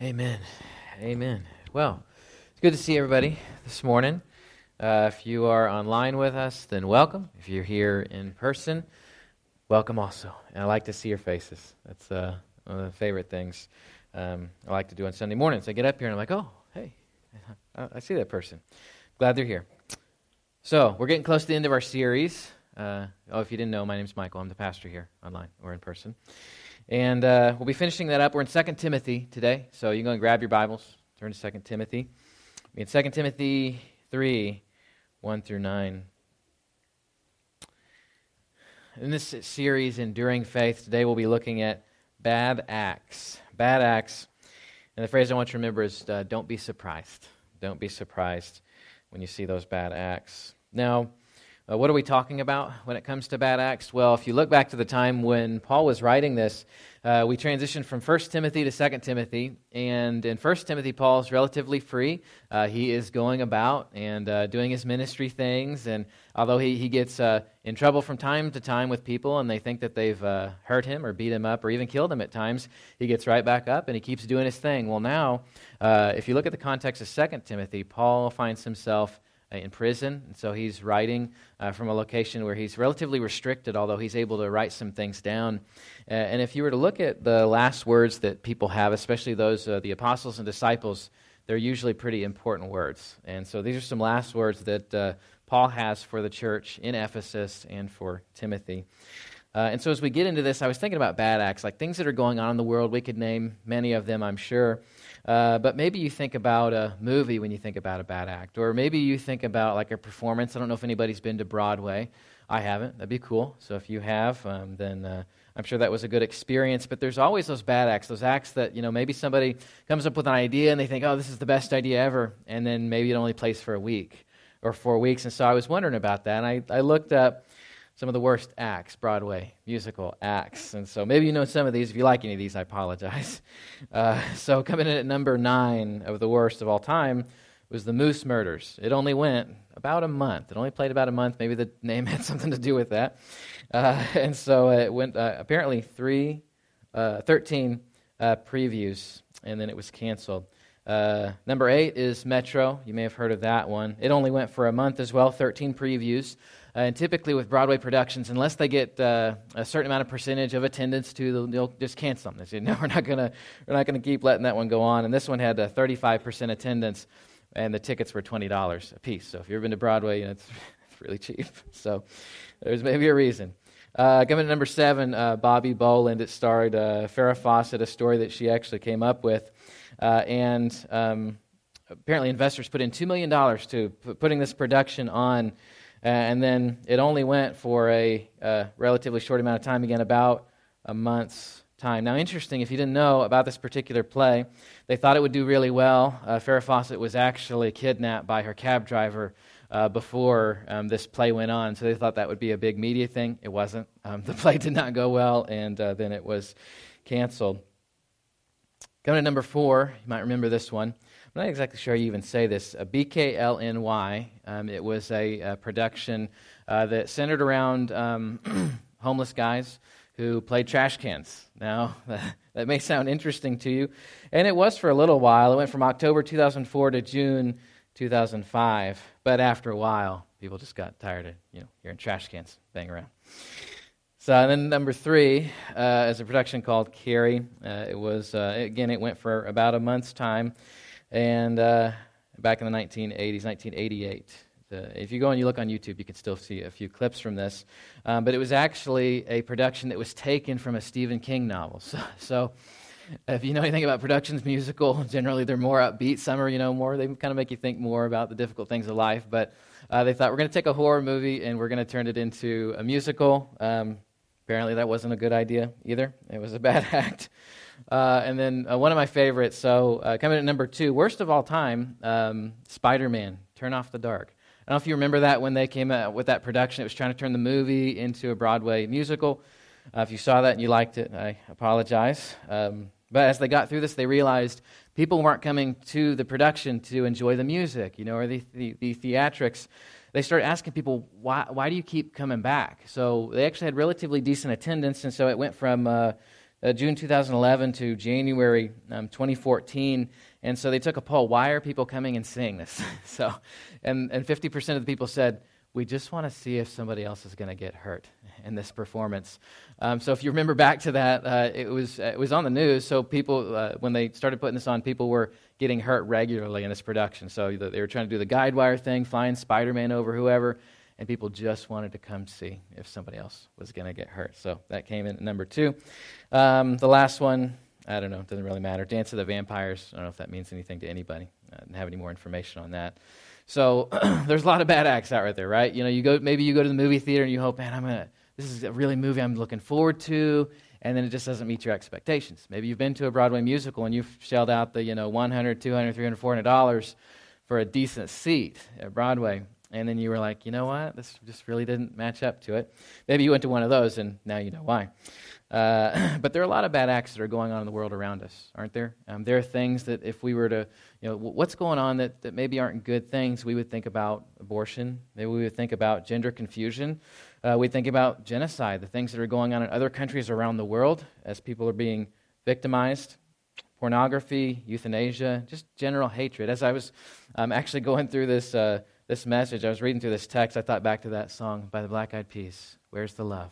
Amen. Amen. Well, it's good to see everybody this morning. Uh, if you are online with us, then welcome. If you're here in person, welcome also. And I like to see your faces. That's uh, one of the favorite things um, I like to do on Sunday mornings. I get up here and I'm like, oh, hey, I see that person. Glad they're here. So, we're getting close to the end of our series. Uh, oh, if you didn't know, my name's Michael. I'm the pastor here online or in person. And uh, we'll be finishing that up. We're in 2 Timothy today, so you can go and grab your Bibles, turn to 2 Timothy. We're In 2 Timothy 3, 1 through 9. In this series, Enduring Faith, today we'll be looking at bad acts. Bad acts. And the phrase I want you to remember is uh, don't be surprised. Don't be surprised when you see those bad acts. Now, uh, what are we talking about when it comes to bad acts? Well, if you look back to the time when Paul was writing this, uh, we transitioned from 1 Timothy to 2 Timothy. And in 1 Timothy, Paul is relatively free. Uh, he is going about and uh, doing his ministry things. And although he, he gets uh, in trouble from time to time with people and they think that they've uh, hurt him or beat him up or even killed him at times, he gets right back up and he keeps doing his thing. Well, now, if you look at the context of 2 Timothy, Paul finds himself in prison. And so he's writing uh, from a location where he's relatively restricted, although he's able to write some things down. Uh, and if you were to look at the last words that people have, especially those uh, the apostles and disciples, they're usually pretty important words. And so these are some last words that uh, Paul has for the church in Ephesus and for Timothy. Uh, and so as we get into this, I was thinking about bad acts, like things that are going on in the world. We could name many of them, I'm sure. Uh, but maybe you think about a movie when you think about a bad act, or maybe you think about like a performance. I don't know if anybody's been to Broadway. I haven't. That'd be cool. So if you have, um, then uh, I'm sure that was a good experience. But there's always those bad acts, those acts that you know maybe somebody comes up with an idea and they think, oh, this is the best idea ever, and then maybe it only plays for a week or four weeks. And so I was wondering about that, and I, I looked up some of the worst acts, Broadway musical acts. And so maybe you know some of these. If you like any of these, I apologize. Uh, so coming in at number nine of the worst of all time was the Moose Murders. It only went about a month. It only played about a month. Maybe the name had something to do with that. Uh, and so it went uh, apparently three, uh, 13 uh, previews, and then it was canceled. Uh, number eight is Metro. You may have heard of that one. It only went for a month as well, 13 previews. Uh, and typically with Broadway productions, unless they get uh, a certain amount of percentage of attendance to, they'll, just cancel them. They say, no, we're not going to we're not going to keep letting that one go on. And this one had a 35% attendance, and the tickets were $20 a piece. So if you've ever been to Broadway, you know, it's, it's really cheap. So there's maybe a reason. Uh, coming to number seven, uh, Bobbi Boland. It starred uh, Farrah Fawcett, a story that she actually came up with. Uh, and um, apparently investors put in $2 million to p- putting this production on uh, and then it only went for a, a relatively short amount of time, again, about a month's time. Now, interesting, if you didn't know about this particular play, they thought it would do really well. Uh, Farrah Fawcett was actually kidnapped by her cab driver uh, before um, this play went on, so they thought that would be a big media thing. It wasn't. Um, the play did not go well, and uh, then it was canceled. Coming to number four, you might remember this one. I'm not exactly sure you even say this. A BKLNY. Um, it was a, a production uh, that centered around um, homeless guys who played trash cans. Now, that may sound interesting to you, and it was for a little while. It went from October 2004 to June 2005. But after a while, people just got tired of you know hearing trash cans bang around. So then number three uh, is a production called Carrie. Uh, it was uh, again it went for about a month's time. And uh, back in the 1980s, 1988. if you go and you look on YouTube, you can still see a few clips from this. Um, but it was actually a production that was taken from a Stephen King novel. So, so, if you know anything about productions musical, generally they're more upbeat. Some are, you know, more, they kind of make you think more about the difficult things of life. But uh, they thought, we're going to take a horror movie and we're going to turn it into a musical. Um, apparently that wasn't a good idea either. It was a bad act. Uh, and then uh, one of my favorites, so uh, coming at number two, worst of all time, um, Spider Man, Turn Off the Dark. I don't know if you remember that when they came out with that production. It was trying to turn the movie into a Broadway musical. Uh, if you saw that and you liked it, I apologize. Um, but as they got through this, they realized people weren't coming to the production to enjoy the music, you know, or the, the, the theatrics. They started asking people, why, why do you keep coming back? So they actually had relatively decent attendance, and so it went from uh, uh, June 2011 to January um, 2014. And so they took a poll why are people coming and seeing this? so, and, and 50% of the people said, we just want to see if somebody else is going to get hurt in this performance. Um, so if you remember back to that, uh, it was it was on the news. So people, uh, when they started putting this on, people were getting hurt regularly in this production. So they were trying to do the guide wire thing, flying Spider-Man over whoever, and people just wanted to come see if somebody else was going to get hurt. So that came in at number two. Um, the last one, I don't know, doesn't really matter. Dance of the Vampires. I don't know if that means anything to anybody. I didn't have any more information on that. So there's a lot of bad acts out right there, right? You know, you go maybe you go to the movie theater and you hope, man, I'm gonna this is a really movie I'm looking forward to, and then it just doesn't meet your expectations. Maybe you've been to a Broadway musical and you've shelled out the you know 100, 200, 300, 400 dollars for a decent seat at Broadway, and then you were like, you know what, this just really didn't match up to it. Maybe you went to one of those, and now you know why. Uh, but there are a lot of bad acts that are going on in the world around us, aren't there? Um, there are things that if we were to, you know, what's going on that, that maybe aren't good things, we would think about abortion. Maybe we would think about gender confusion. Uh, we think about genocide, the things that are going on in other countries around the world as people are being victimized, pornography, euthanasia, just general hatred. As I was um, actually going through this, uh, this message, I was reading through this text, I thought back to that song by the Black Eyed Peas, Where's the Love?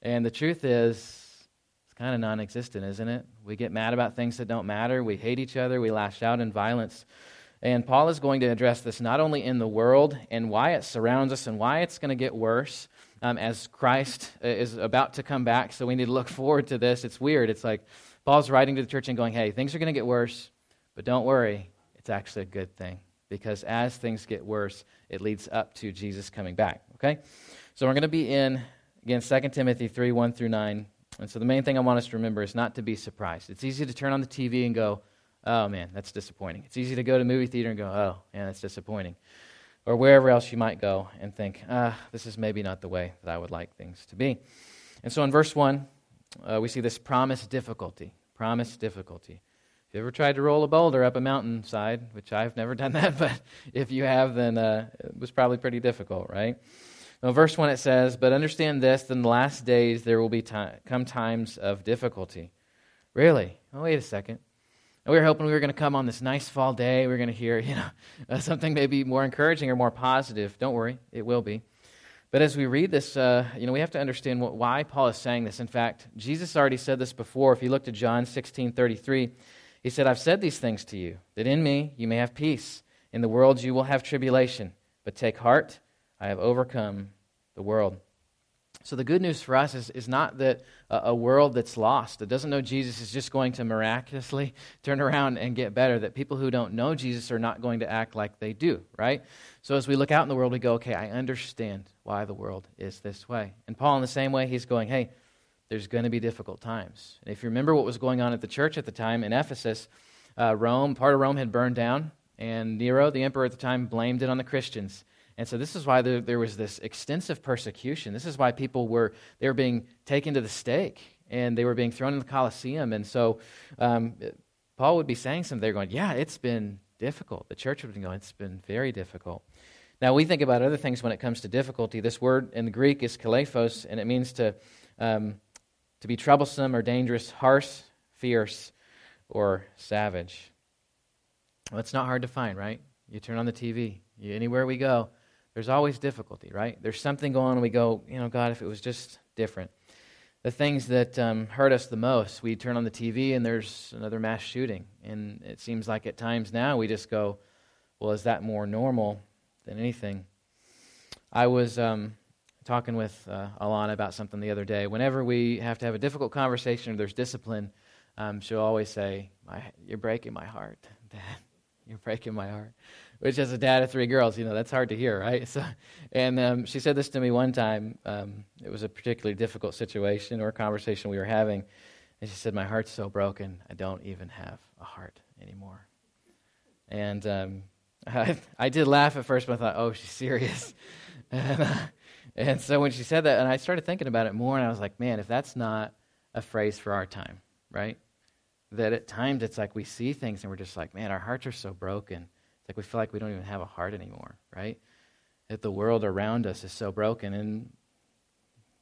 And the truth is, it's kind of non existent, isn't it? We get mad about things that don't matter. We hate each other. We lash out in violence. And Paul is going to address this not only in the world and why it surrounds us and why it's going to get worse um, as Christ uh, is about to come back. So we need to look forward to this. It's weird. It's like Paul's writing to the church and going, hey, things are going to get worse, but don't worry. It's actually a good thing because as things get worse, it leads up to Jesus coming back. Okay? So we're going to be in Again, 2 Timothy 3 1 through 9. And so the main thing I want us to remember is not to be surprised. It's easy to turn on the TV and go, oh man, that's disappointing. It's easy to go to movie theater and go, oh, man, that's disappointing. Or wherever else you might go and think, ah, this is maybe not the way that I would like things to be. And so in verse 1, uh, we see this promised difficulty. Promised difficulty. If you ever tried to roll a boulder up a mountainside, which I've never done that, but if you have, then uh, it was probably pretty difficult, right? Now, verse 1 it says, But understand this, in the last days there will be time, come times of difficulty. Really? Oh, wait a second. we were hoping we were going to come on this nice fall day. We are going to hear, you know, uh, something maybe more encouraging or more positive. Don't worry, it will be. But as we read this, uh, you know, we have to understand what, why Paul is saying this. In fact, Jesus already said this before. If you look at John 16 33, he said, I've said these things to you, that in me you may have peace. In the world you will have tribulation. But take heart, I have overcome the world. So, the good news for us is, is not that a, a, world that's lost, that doesn't know Jesus, is just going to miraculously turn around and get better. That people who don't know Jesus are not going to act like they do, right? So, as we look out in the world, we go, okay, I understand why the world is this way. And Paul, in the same way, he's going, hey, there's going to be difficult times. And if you remember what was going on at the church at the time in Ephesus, uh, Rome, part of Rome had burned down, and Nero, the emperor at the time, blamed it on the Christians. And so this is why there, there, was this extensive persecution. This is why people were they were being taken to the stake and they were being thrown in the Colosseum. And so um, Paul would be saying something. They're going, "Yeah, it's been difficult." The church would be going, "It's been very difficult." Now we think about other things when it comes to difficulty. This word in the Greek is kalephos, and it means to um, to be troublesome or dangerous, harsh, fierce, or savage. Well, it's not hard to find, right? You turn on the TV, you, anywhere we go, there's always difficulty, right? There's something going on, we go, you know, God, if it was just different. The things that um, hurt us the most, we turn on the TV and there's another mass shooting. And it seems like at times now we just go, well, is that more normal than anything? I was um, talking with uh, Alana about something the other day. Whenever we have to have a difficult conversation or there's discipline, um, she'll always say, You're breaking my heart, Dad. You're breaking my heart which as a dad of three girls, you know, that's hard to hear, right? So, and um, she said this to me one time. Um, it was a particularly difficult situation or conversation we were having. And she said, My heart's so broken, I don't even have a heart anymore. And um, I, I, did laugh at first, but I thought, Oh, she's serious. and, uh, and so when she said that, and I started thinking about it more, and I was like, Man, if that's not a phrase for our time, right? That at times it's like we see things and we're just like, Man, our hearts are so broken It's like we feel like we don't even have a heart anymore, right? That the world around us is so broken. And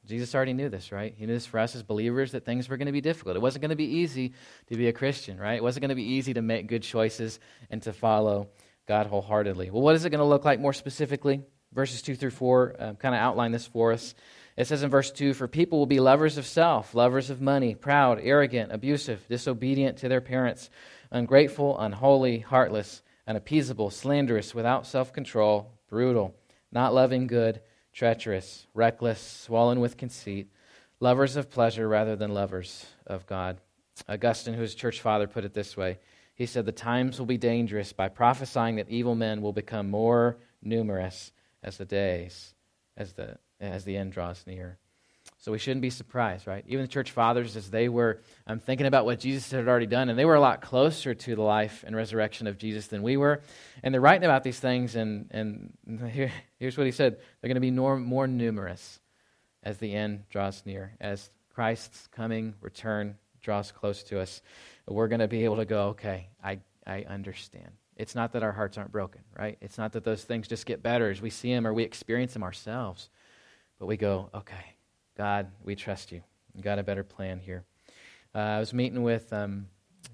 Jesus already knew this, right? He knew this for us as believers that things were going to be difficult. It wasn't going to be easy to be a Christian, right? It wasn't going to be easy to make good choices and to follow God wholeheartedly. Well, what is it going to look like more specifically? Verses 2 through 4 uh, kind of outline this for us. It says in verse 2 For people will be lovers of self, lovers of money, proud, arrogant, abusive, disobedient to their parents, ungrateful, unholy, heartless, unappeasable, slanderous, without self control, brutal, not loving good treacherous, reckless, swollen with conceit, lovers of pleasure rather than lovers of God. Augustine, who is church father, put it this way. He said, The times will be dangerous by prophesying that evil men will become more numerous as the days, as the, as the end draws near. So we shouldn't be surprised, right? Even the church fathers, as they were um, thinking about what Jesus had already done, and they were a lot closer to the life and resurrection of Jesus than we were. And they're writing about these things, and, and here, here's what he said they're going to be more, more numerous as the end draws near, as Christ's coming return draws close to us. We're going to be able to go, okay, I, I understand. It's not that our hearts aren't broken, right? It's not that those things just get better as we see them or we experience them ourselves. But we go, okay, God, we trust you. You got a better plan here. Uh, I was meeting with um,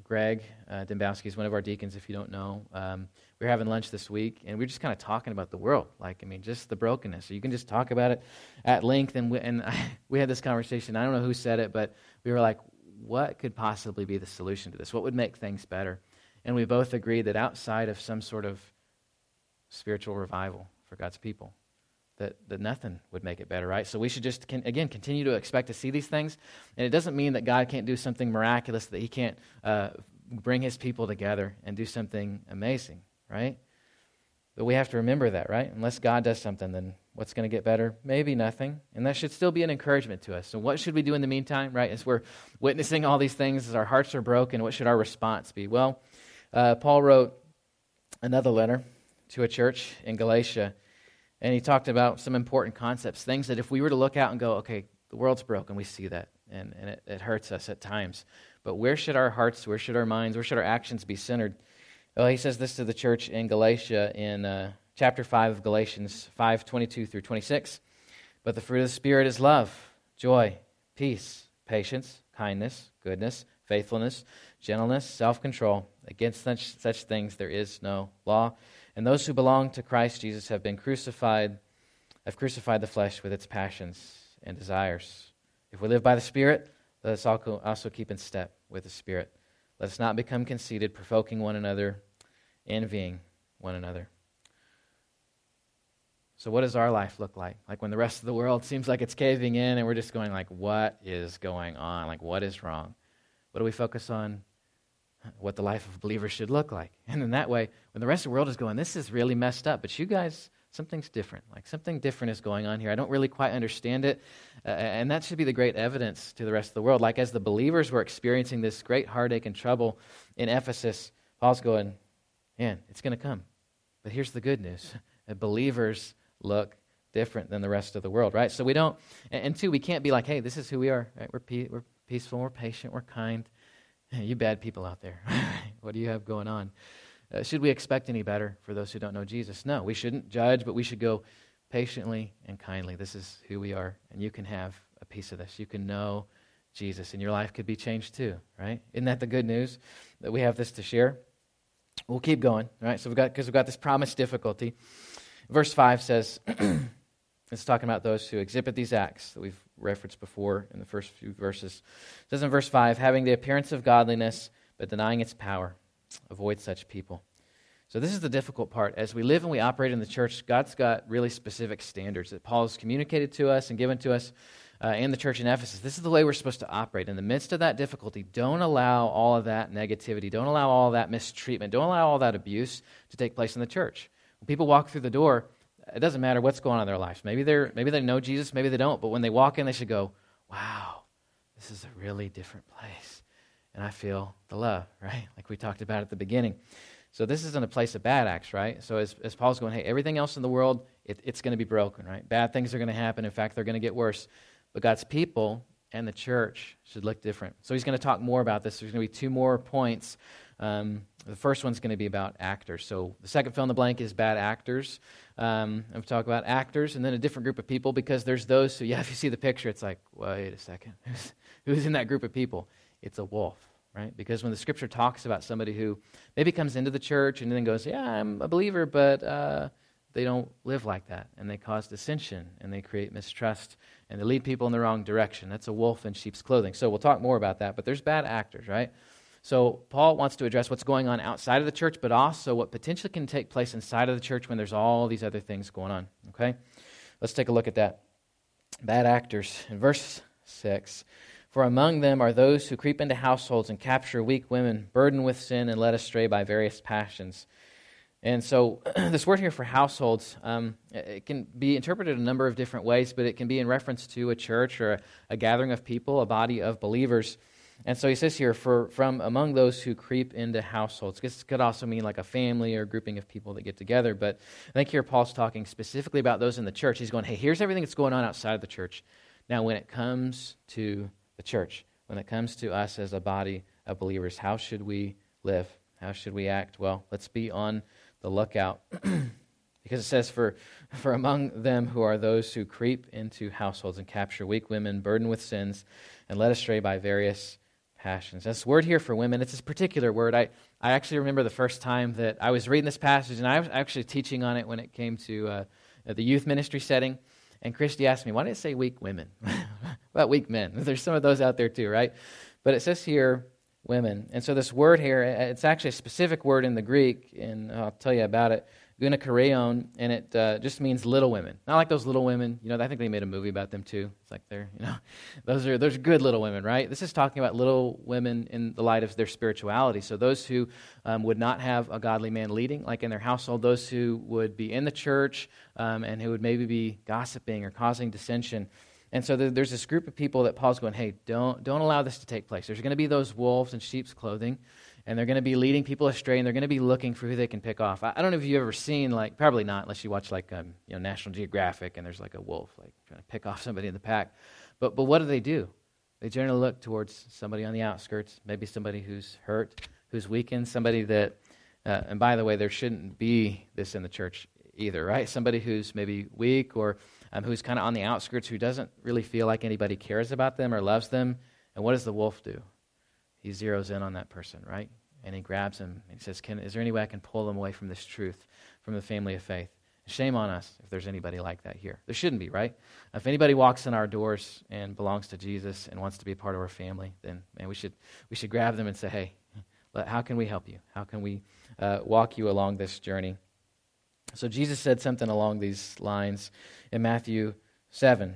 Greg uh, Dembowski, is one of our deacons, if you don't know. Um, we were having lunch this week, and we were just kind of talking about the world. Like, I mean, just the brokenness. So you can just talk about it at length. And we, and I, we had this conversation. I don't know who said it, but we were like, what could possibly be the solution to this? What would make things better? And we both agreed that outside of some sort of spiritual revival for God's people, that, that nothing would make it better, right? So we should just, can, again, continue to expect to see these things. And it doesn't mean that God can't do something miraculous, that He can't uh, bring His people together and do something amazing, right? But we have to remember that, right? Unless God does something, then what's going to get better? Maybe nothing. And that should still be an encouragement to us. So, what should we do in the meantime, right? As we're witnessing all these things, as our hearts are broken, what should our response be? Well, uh, Paul wrote another letter to a church in Galatia and he talked about some important concepts, things that if we were to look out and go, okay, the world's broken, we see that, and, and it, it hurts us at times. But where should our hearts, where should our minds, where should our actions be centered? Well, he says this to the church in Galatia in uh, chapter 5 of Galatians 5 22 through 26. But the fruit of the Spirit is love, joy, peace, patience, kindness, goodness, faithfulness, gentleness, self control. Against such, such things there is no law. And those who belong to Christ Jesus have been crucified, have crucified the flesh with its passions and desires. If we live by the Spirit, let us also keep in step with the Spirit. Let us not become conceited, provoking one another, envying one another. So, what does our life look like? Like when the rest of the world seems like it's caving in, and we're just going like, "What is going on? Like, what is wrong?" What do we focus on? What the life of a believer should look like. And in that way, when the rest of the world is going, this is really messed up, but you guys, something's different. Like something different is going on here. I don't really quite understand it. Uh, and that should be the great evidence to the rest of the world. Like as the believers were experiencing this great heartache and trouble in Ephesus, Paul's going, man, it's going to come. But here's the good news believers look different than the rest of the world, right? So we don't, and, and two, we can't be like, hey, this is who we are, right? We're, pe- we're peaceful, we're patient, we're kind. You bad people out there. what do you have going on? Uh, should we expect any better for those who don't know Jesus? No, we shouldn't judge, but we should go patiently and kindly. This is who we are, and you can have a piece of this. You can know Jesus, and your life could be changed too, right? Isn't that the good news that we have this to share? We'll keep going, right? So we've got because we've got this promised difficulty. Verse five says, it's talking about those who exhibit these acts that we've referenced before in the first few verses. It says in verse 5 having the appearance of godliness, but denying its power. Avoid such people. So, this is the difficult part. As we live and we operate in the church, God's got really specific standards that Paul has communicated to us and given to us uh, in the church in Ephesus. This is the way we're supposed to operate. In the midst of that difficulty, don't allow all of that negativity, don't allow all that mistreatment, don't allow all that abuse to take place in the church. When people walk through the door, it doesn't matter what's going on in their lives. Maybe, they're, maybe they know Jesus, maybe they don't, but when they walk in, they should go, wow, this is a really different place. And I feel the love, right? Like we talked about at the beginning. So this isn't a place of bad acts, right? So as, as Paul's going, hey, everything else in the world, it, it's going to be broken, right? Bad things are going to happen. In fact, they're going to get worse. But God's people and the church should look different. So he's going to talk more about this. There's going to be two more points Um, the first one's going to be about actors. So the second fill in the blank is bad actors. Um, I'm talking about actors and then a different group of people because there's those who, yeah, if you see the picture, it's like, wait a second, who's, who's in that group of people? It's a wolf, right? Because when the scripture talks about somebody who maybe comes into the church and then goes, yeah, I'm a believer, but uh, they don't live like that and they cause dissension and they create mistrust and they lead people in the wrong direction. That's a wolf in sheep's clothing. So we'll talk more about that, but there's bad actors, right? So Paul wants to address what's going on outside of the church, but also what potentially can take place inside of the church when there's all these other things going on. Okay? Let's take a look at that. Bad actors. In verse 6 For among them are those who creep into households and capture weak women, burdened with sin and led astray by various passions. And so, this word here for households, um, it can be interpreted a number of different ways, but it can be in reference to a church or a, a gathering of people, a body of believers. And so he says here, for, from among those who creep into households. This could also mean like a family or a grouping of people that get together. But I think here Paul's talking specifically about those in the church. He's going, hey, here's everything that's going on outside of the church. Now, when it comes to the church, when it comes to us as a body of believers, how should we live? How should we act? Well, let's be on the lookout. because it says, for, for among them who are those who creep into households and capture weak women burdened with sins and led astray by various passions. This word here for women, it's this particular word. I, I actually remember the first time that I was reading this passage, and I was actually teaching on it when it came to uh, the youth ministry setting. And Christy asked me, why did it say weak women? about weak men? There's some of those out there too, right? But it says here, women. And so this word here, it's actually a specific word in the Greek, and I'll tell you about it gunakareon, and it uh, just means little women. Not like those little women. You know, I think they made a movie about them too. It's like they're, you know, those are those are good little women, right? This is talking about little women in the light of their spirituality. So those who um, would not have a godly man leading, like in their household, those who would be in the church um, and who would maybe be gossiping or causing dissension. And so there's this group of people that Paul's going, hey, don't, don't allow this to take place. There's going to be those wolves in sheep's clothing and they're going to be leading people astray, and they're going to be looking for who they can pick off. I, I don't know if you've ever seen, like, probably not, unless you watch, like, um, you know, National Geographic, and there's like a wolf, like, trying to pick off somebody in the pack. But, but what do they do? They generally look towards somebody on the outskirts, maybe somebody who's hurt, who's weakened, somebody that, uh, and by the way, there shouldn't be this in the church either, right? Somebody who's maybe weak or um, who's kind of on the outskirts, who doesn't really feel like anybody cares about them or loves them. And what does the wolf do? he zeroes in on that person, right? And he grabs him and he says, can, Is there any way I can pull them away from this truth, from the family of faith? Shame on us if there's anybody like that here. There shouldn't be, right? If anybody walks in our doors and belongs to Jesus and wants to be a part of our family, then man, we should we should grab them and say, "Hey, how can we help you? How can we uh, walk you along this journey?" So Jesus said something along these lines in Matthew seven,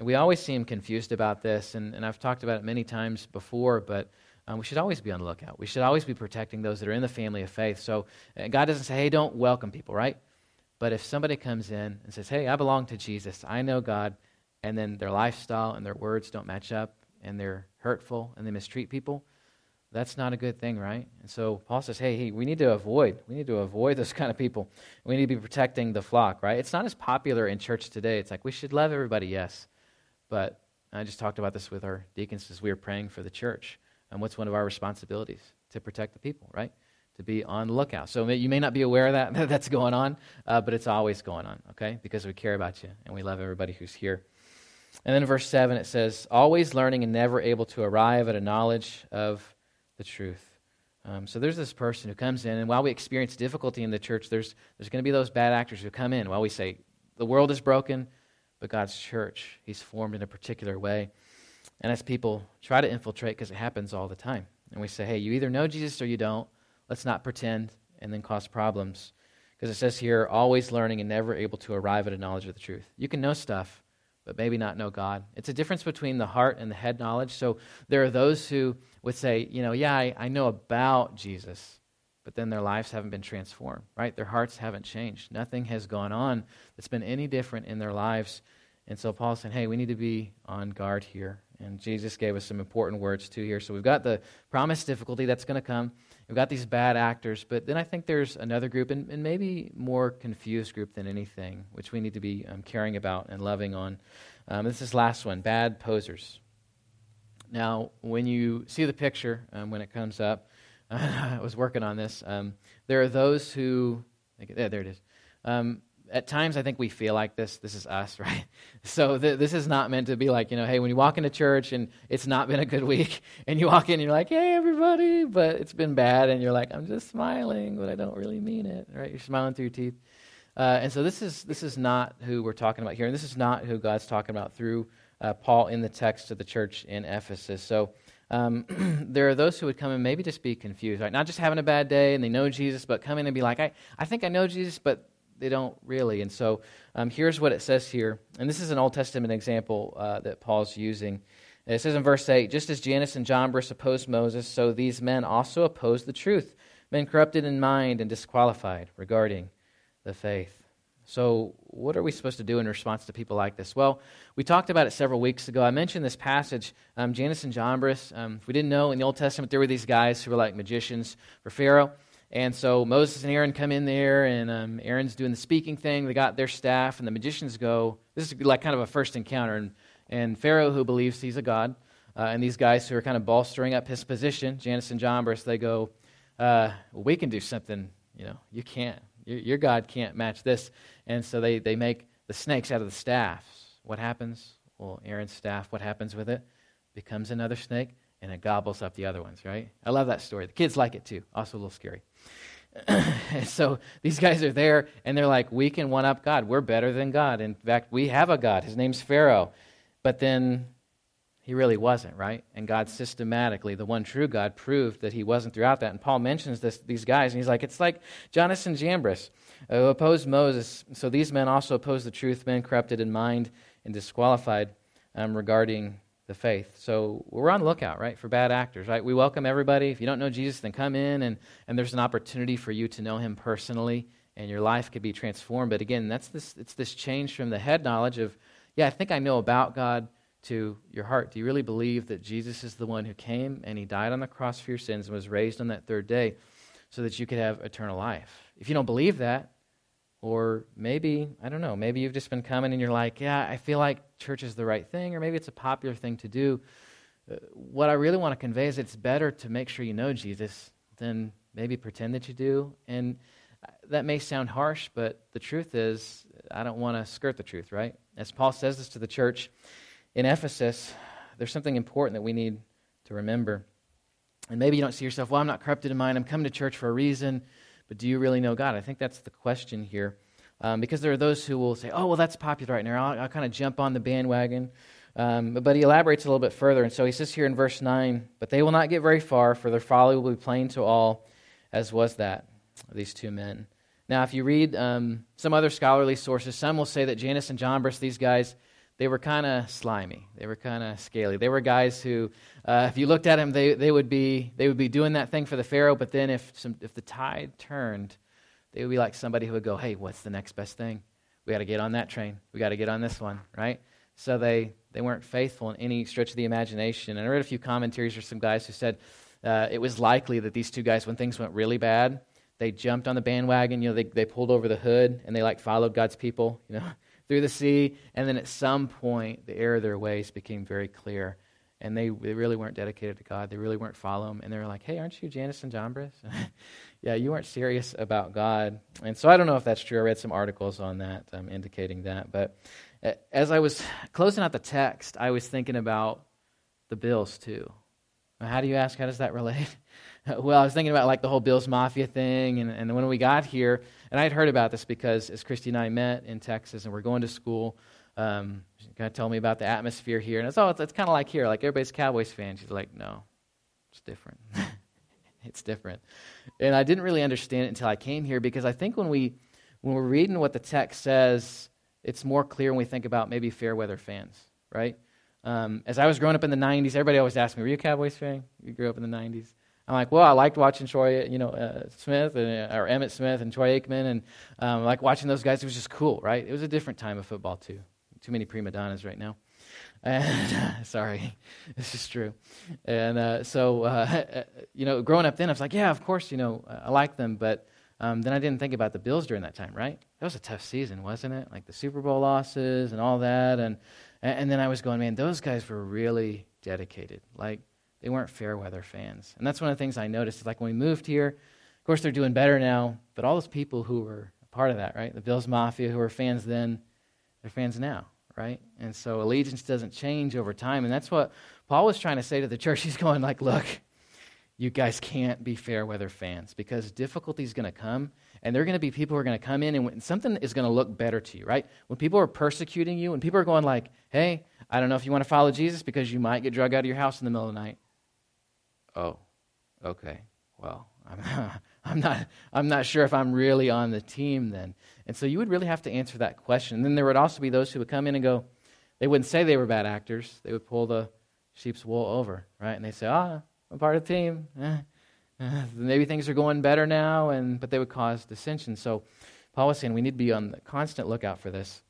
we always seem confused about this, and, and I've talked about it many times before, but um, we should always be on the lookout. We should always be protecting those that are in the family of faith. So uh, God doesn't say, hey, don't welcome people, right? But if somebody comes in and says, hey, I belong to Jesus, I know God, and then their lifestyle and their words don't match up, and they're hurtful and they mistreat people, that's not a good thing, right? And so Paul says, hey, hey, we need to avoid, we need to avoid those kind of people. We need to be protecting the flock, right? It's not as popular in church today. It's like we should love everybody, yes. But I just talked about this with our deacons as we were praying for the church. And what's one of our responsibilities? To protect the people, right? To be on the lookout. So you may not be aware of that that's going on, uh, but it's always going on, okay? Because we care about you and we love everybody who's here. And then in verse 7, it says, always learning and never able to arrive at a knowledge of the truth. Um, so there's this person who comes in, and while we experience difficulty in the church, there's, there's going to be those bad actors who come in while we say, the world is broken, but God's church, He's formed in a particular way. And as people try to infiltrate, because it happens all the time, and we say, hey, you either know Jesus or you don't, let's not pretend and then cause problems. Because it says here, always learning and never able to arrive at a knowledge of the truth. You can know stuff, but maybe not know God. It's a difference between the heart and the head knowledge. So there are those who would say, you know, yeah, I, I know about Jesus, but then their lives haven't been transformed, right? Their hearts haven't changed. Nothing has gone on that's been any different in their lives. And so Paul said, hey, we need to be on guard here. And Jesus gave us some important words too here. So we've got the promised difficulty that's going to come. We've got these bad actors, but then I think there's another group, and, and maybe more confused group than anything, which we need to be um, caring about and loving on. Um, this is last one bad posers. Now, when you see the picture, um, when it comes up, I was working on this. Um, there are those who, yeah, there it is. Um, at times, I think we feel like this. This is us, right? So th- this is not meant to be like, you know, hey, when you walk into church and it's not been a good week, and you walk in and you're like, hey, everybody, but it's been bad, and you're like, I'm just smiling, but I don't really mean it, right? You're smiling through your teeth. Uh, and so this is this is not who we're talking about here, and this is not who God's talking about through uh, Paul in the text of the church in Ephesus. So um, there are those who would come and maybe just be confused, right? Not just having a bad day and they know Jesus, but come in and be like, I, I think I know Jesus, but they don't really. And so um, here's what it says here. And this is an Old Testament example uh, that Paul's using. It says in verse 8 Just as Jannes and Jambres opposed Moses, so these men also opposed the truth, men corrupted in mind and disqualified regarding the faith. So, what are we supposed to do in response to people like this? Well, we talked about it several weeks ago. I mentioned this passage, um, Jannes and Jambres. Um, if we didn't know, in the Old Testament, there were these guys who were like magicians for Pharaoh. And so Moses and Aaron come in there, and um, Aaron's doing the speaking thing. They got their staff, and the magicians go. This is like kind of a first encounter. And, and Pharaoh, who believes he's a god, uh, and these guys who are kind of bolstering up his position, Jannes and Jambres, they go, uh, We can do something, you know, you can't. Your, your God can't match this. And so they, they make the snakes out of the staffs. What happens? Well, Aaron's staff, what happens with it? Becomes another snake, and it gobbles up the other ones, right? I love that story. The kids like it too. Also a little scary. so these guys are there, and they're like, we can one up God. We're better than God. In fact, we have a God. His name's Pharaoh. But then he really wasn't, right? And God systematically, the one true God, proved that he wasn't throughout that. And Paul mentions this, these guys, and he's like, it's like Jannes and Jambres uh, who opposed Moses. So these men also opposed the truth, men corrupted in mind and disqualified um, regarding the faith. So we're on lookout, right, for bad actors, right? We welcome everybody. If you don't know Jesus, then come in, and, and there's an opportunity for you to know him personally, and your life could be transformed. But again, that's this, it's this change from the head knowledge of, yeah, I think I know about God, to your heart. Do you really believe that Jesus is the one who came and he died on the cross for your sins and was raised on that third day so that you could have eternal life? If you don't believe that, or maybe, I don't know, maybe you've just been coming and you're like, yeah, I feel like church is the right thing, or maybe it's a popular thing to do. Uh, what I really want to convey is it's better to make sure you know Jesus than maybe pretend that you do. And uh, that may sound harsh, but the truth is, I don't want to skirt the truth, right? As Paul says this to the church in Ephesus, there's something important that we need to remember. And maybe you don't see yourself, well, I'm not corrupted in mind. I'm coming to church for a reason. But do you really know God? I think that's the question here. Um, because there are those who will say, oh, well, that's popular right now. I'll, I'll kind of jump on the bandwagon. Um, but he elaborates a little bit further. And so he says here in verse 9, but they will not get very far, for their folly will be plain to all, as was that of these two men. Now, if you read um, some other scholarly sources, some will say that Jannes and Jambres, these guys, they were kind of slimy. They were kind of scaly. They were guys who, uh, if you looked at them, they, they, would be, they would be doing that thing for the Pharaoh, but then if, some, if the tide turned, they would be like somebody who would go, hey, what's the next best thing? We got to get on that train. We got to get on this one, right? So they, they weren't faithful in any stretch of the imagination. And I read a few commentaries from some guys who said uh, it was likely that these two guys, when things went really bad, they jumped on the bandwagon, you know, they, they pulled over the hood and they like followed God's people, you know, through the sea. And then at some point, the error of their ways became very clear. And they, they really weren't dedicated to God. They really weren't following And they were like, hey, aren't you Jannes and Jambres? yeah, you weren't serious about God. And so I don't know if that's true. I read some articles on that um, indicating that. But as I was closing out the text, I was thinking about the bills too. How do you ask? How does that relate? well, I was thinking about like the whole Bills Mafia thing, and, and when we got here, and I had heard about this because as Christy and I met in Texas and we're going to school, um, she kind of told me about the atmosphere here, and it's oh, it's, it's kind of like here, like everybody's Cowboys fan. She's like, no, it's different. it's different, and I didn't really understand it until I came here because I think when we when we're reading what the text says, it's more clear when we think about maybe fair weather fans, right? Um, as I was growing up in the '90s, everybody always asked me, "Were you a Cowboys fan? You grew up in the '90s?" I'm like, well, I liked watching Troy, you know, uh, Smith and, uh, or Emmitt Smith and Troy Aikman, and um, like watching those guys. It was just cool, right? It was a different time of football too. Too many prima donnas right now. And sorry, this is true. And uh, so, uh, you know, growing up then, I was like, yeah, of course, you know, I like them, but um, then I didn't think about the Bills during that time, right? That was a tough season, wasn't it? Like the Super Bowl losses and all that, and and then I was going, man, those guys were really dedicated. Like they weren't fair weather fans. And that's one of the things I noticed. Is Like when we moved here, of course they're doing better now, but all those people who were a part of that, right? The Bills Mafia who were fans then, they're fans now, right? And so allegiance doesn't change over time. And that's what Paul was trying to say to the church. He's going like, look, you guys can't be fair weather fans because difficulty is going to come and there are going to be people who are going to come in and when, something is going to look better to you right when people are persecuting you and people are going like hey i don't know if you want to follow jesus because you might get drug out of your house in the middle of the night oh, okay, well, I'm not, I'm not, I'm not sure if I'm really on the team then. And so you would really have to answer that question. And then there would also be those who would come in and go, they wouldn't say they were bad actors. They would pull the sheep's wool over, right? And they say, ah, I'm part of the team. Eh, eh, maybe things are going better now, and but they would cause dissension. So Paul was saying we need to be on the constant lookout for this.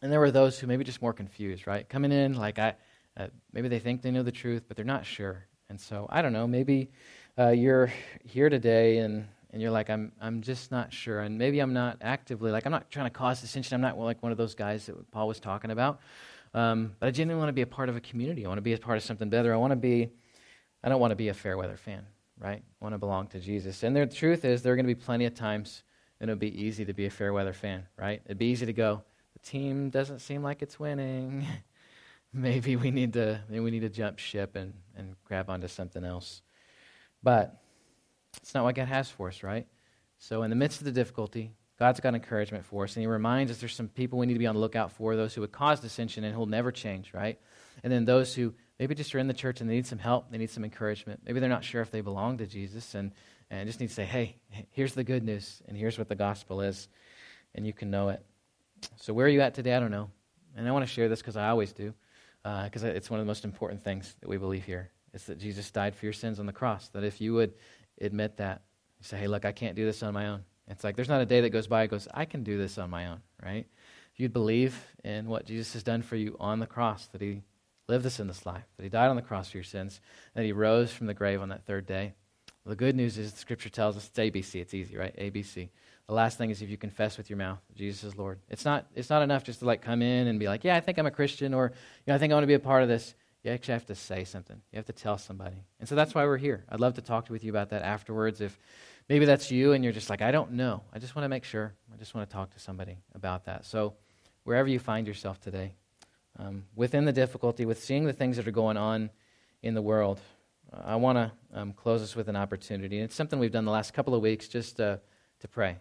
And there were those who maybe just more confused, right? Coming in like I, uh, maybe they think they know the truth, but they're not sure. And so I don't know, maybe uh, you're here today and, and you're like, I'm, I'm just not sure. And maybe I'm not actively, like, I'm not trying to cause dissension. I'm not like one of those guys that Paul was talking about. Um, but I genuinely want to be a part of a community. I want to be a part of something better. I want to be, I don't want to be a fair weather fan, right? I want to belong to Jesus. And the truth is, there are going to be plenty of times and it'll be easy to be a fair weather fan, right? It'd be easy to go, the team doesn't seem like it's winning. maybe we need to maybe we need to jump ship and, and grab onto something else. But it's not what God has for us, right? So in the midst of the difficulty, God's got encouragement for us, and He reminds us there's some people we need to be on the lookout for, those who would cause dissension and who'll never change, right? And then those who maybe just are in the church and they need some help, they need some encouragement. Maybe they're not sure if they belong to Jesus and, and just need to say, hey, here's the good news, and here's what the gospel is, and you can know it. So where are you at today? I don't know. And I want to share this because I always do because uh, it's one of the most important things that we believe here. It's that Jesus died for your sins on the cross. That if you would admit that, say, hey, look, I can't do this on my own. It's like there's not a day that goes by that goes, I can do this on my own, right? If you'd believe in what Jesus has done for you on the cross, that he lived this in this life, that he died on the cross for your sins, that he rose from the grave on that third day. Well, the good news is the scripture tells us it's ABC. It's easy, right? ABC. The last thing is if you confess with your mouth Jesus is Lord. It's not, it's not enough just to like come in and be like, yeah, I think I'm a Christian or you know, I think I want to be a part of this. You actually have to say something. You have to tell somebody. And so that's why we're here. I'd love to talk with you about that afterwards. If maybe that's you and you're just like, I don't know. I just want to make sure. I just want to talk to somebody about that. So wherever you find yourself today, um, within the difficulty, with seeing the things that are going on in the world, uh, I want to um, close us with an opportunity. And it's something we've done the last couple of weeks just uh, to pray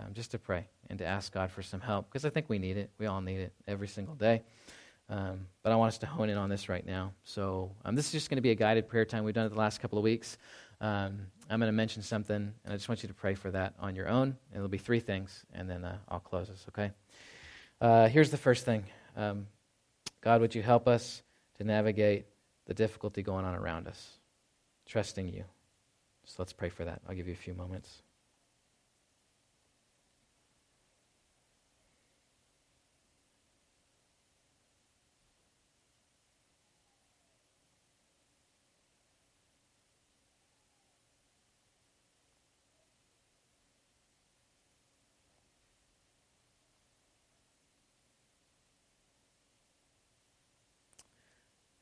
um, just to pray and to ask God for some help because I think we need it. We all need it every single day. Um, but I want us to hone in on this right now. So um, this is just going to be a guided prayer time. We've done it the last couple of weeks. Um, I'm going to mention something, and I just want you to pray for that on your own. It'll be three things, and then uh, I'll close this, okay? Uh, here's the first thing um, God, would you help us to navigate the difficulty going on around us? Trusting you. So let's pray for that. I'll give you a few moments.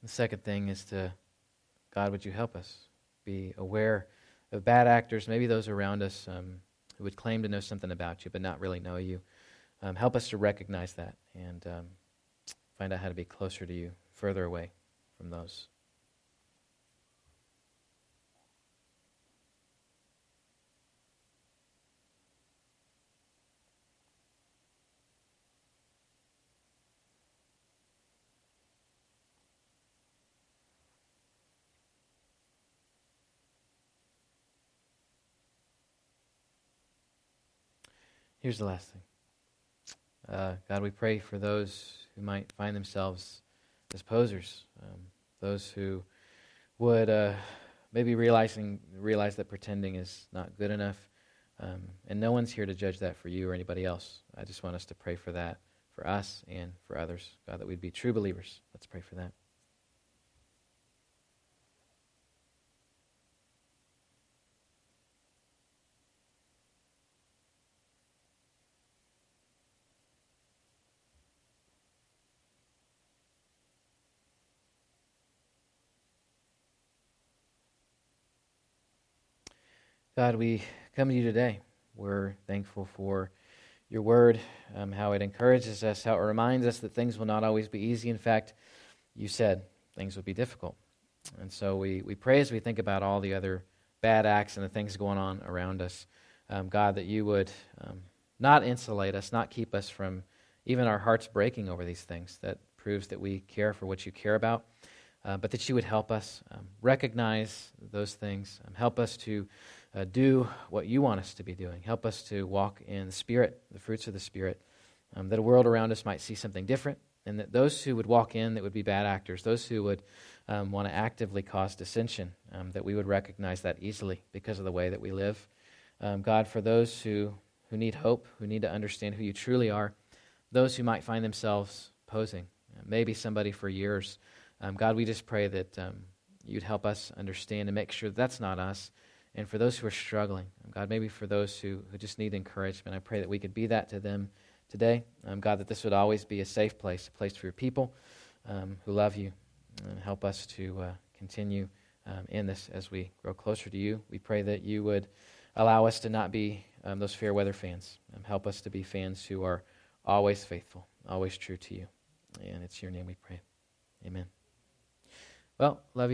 The second thing is to, God, would you help us be aware of bad actors, maybe those around us um, who would claim to know something about you but not really know you. Um, help us to recognize that and um, find out how to be closer to you, further away from those. Here's the last thing. Uh, God, we pray for those who might find themselves as posers, um, those who would uh, maybe realizing realize that pretending is not good enough. Um, and no one's here to judge that for you or anybody else. I just want us to pray for that for us and for others. God, that we'd be true believers. Let's pray for that. God, we come to you today. We're thankful for your word, um, how it encourages us, how it reminds us that things will not always be easy. In fact, you said things would be difficult. And so we, we pray as we think about all the other bad acts and the things going on around us, um, God, that you would um, not insulate us, not keep us from even our hearts breaking over these things. That proves that we care for what you care about. Uh, but that you would help us um, recognize those things, um, help us to uh, do what you want us to be doing. Help us to walk in the Spirit, the fruits of the Spirit, um, that a world around us might see something different, and that those who would walk in that would be bad actors, those who would um, want to actively cause dissension, um, that we would recognize that easily because of the way that we live. Um, God, for those who, who need hope, who need to understand who you truly are, those who might find themselves posing, uh, maybe somebody for years, um, God, we just pray that um, you'd help us understand and make sure that that's not us and for those who are struggling, God, maybe for those who, who just need encouragement, I pray that we could be that to them today. Um, God, that this would always be a safe place, a place for your people um, who love you, and help us to uh, continue um, in this as we grow closer to you. We pray that you would allow us to not be um, those fair weather fans. Um, help us to be fans who are always faithful, always true to you. And it's your name we pray. Amen. Well, love you.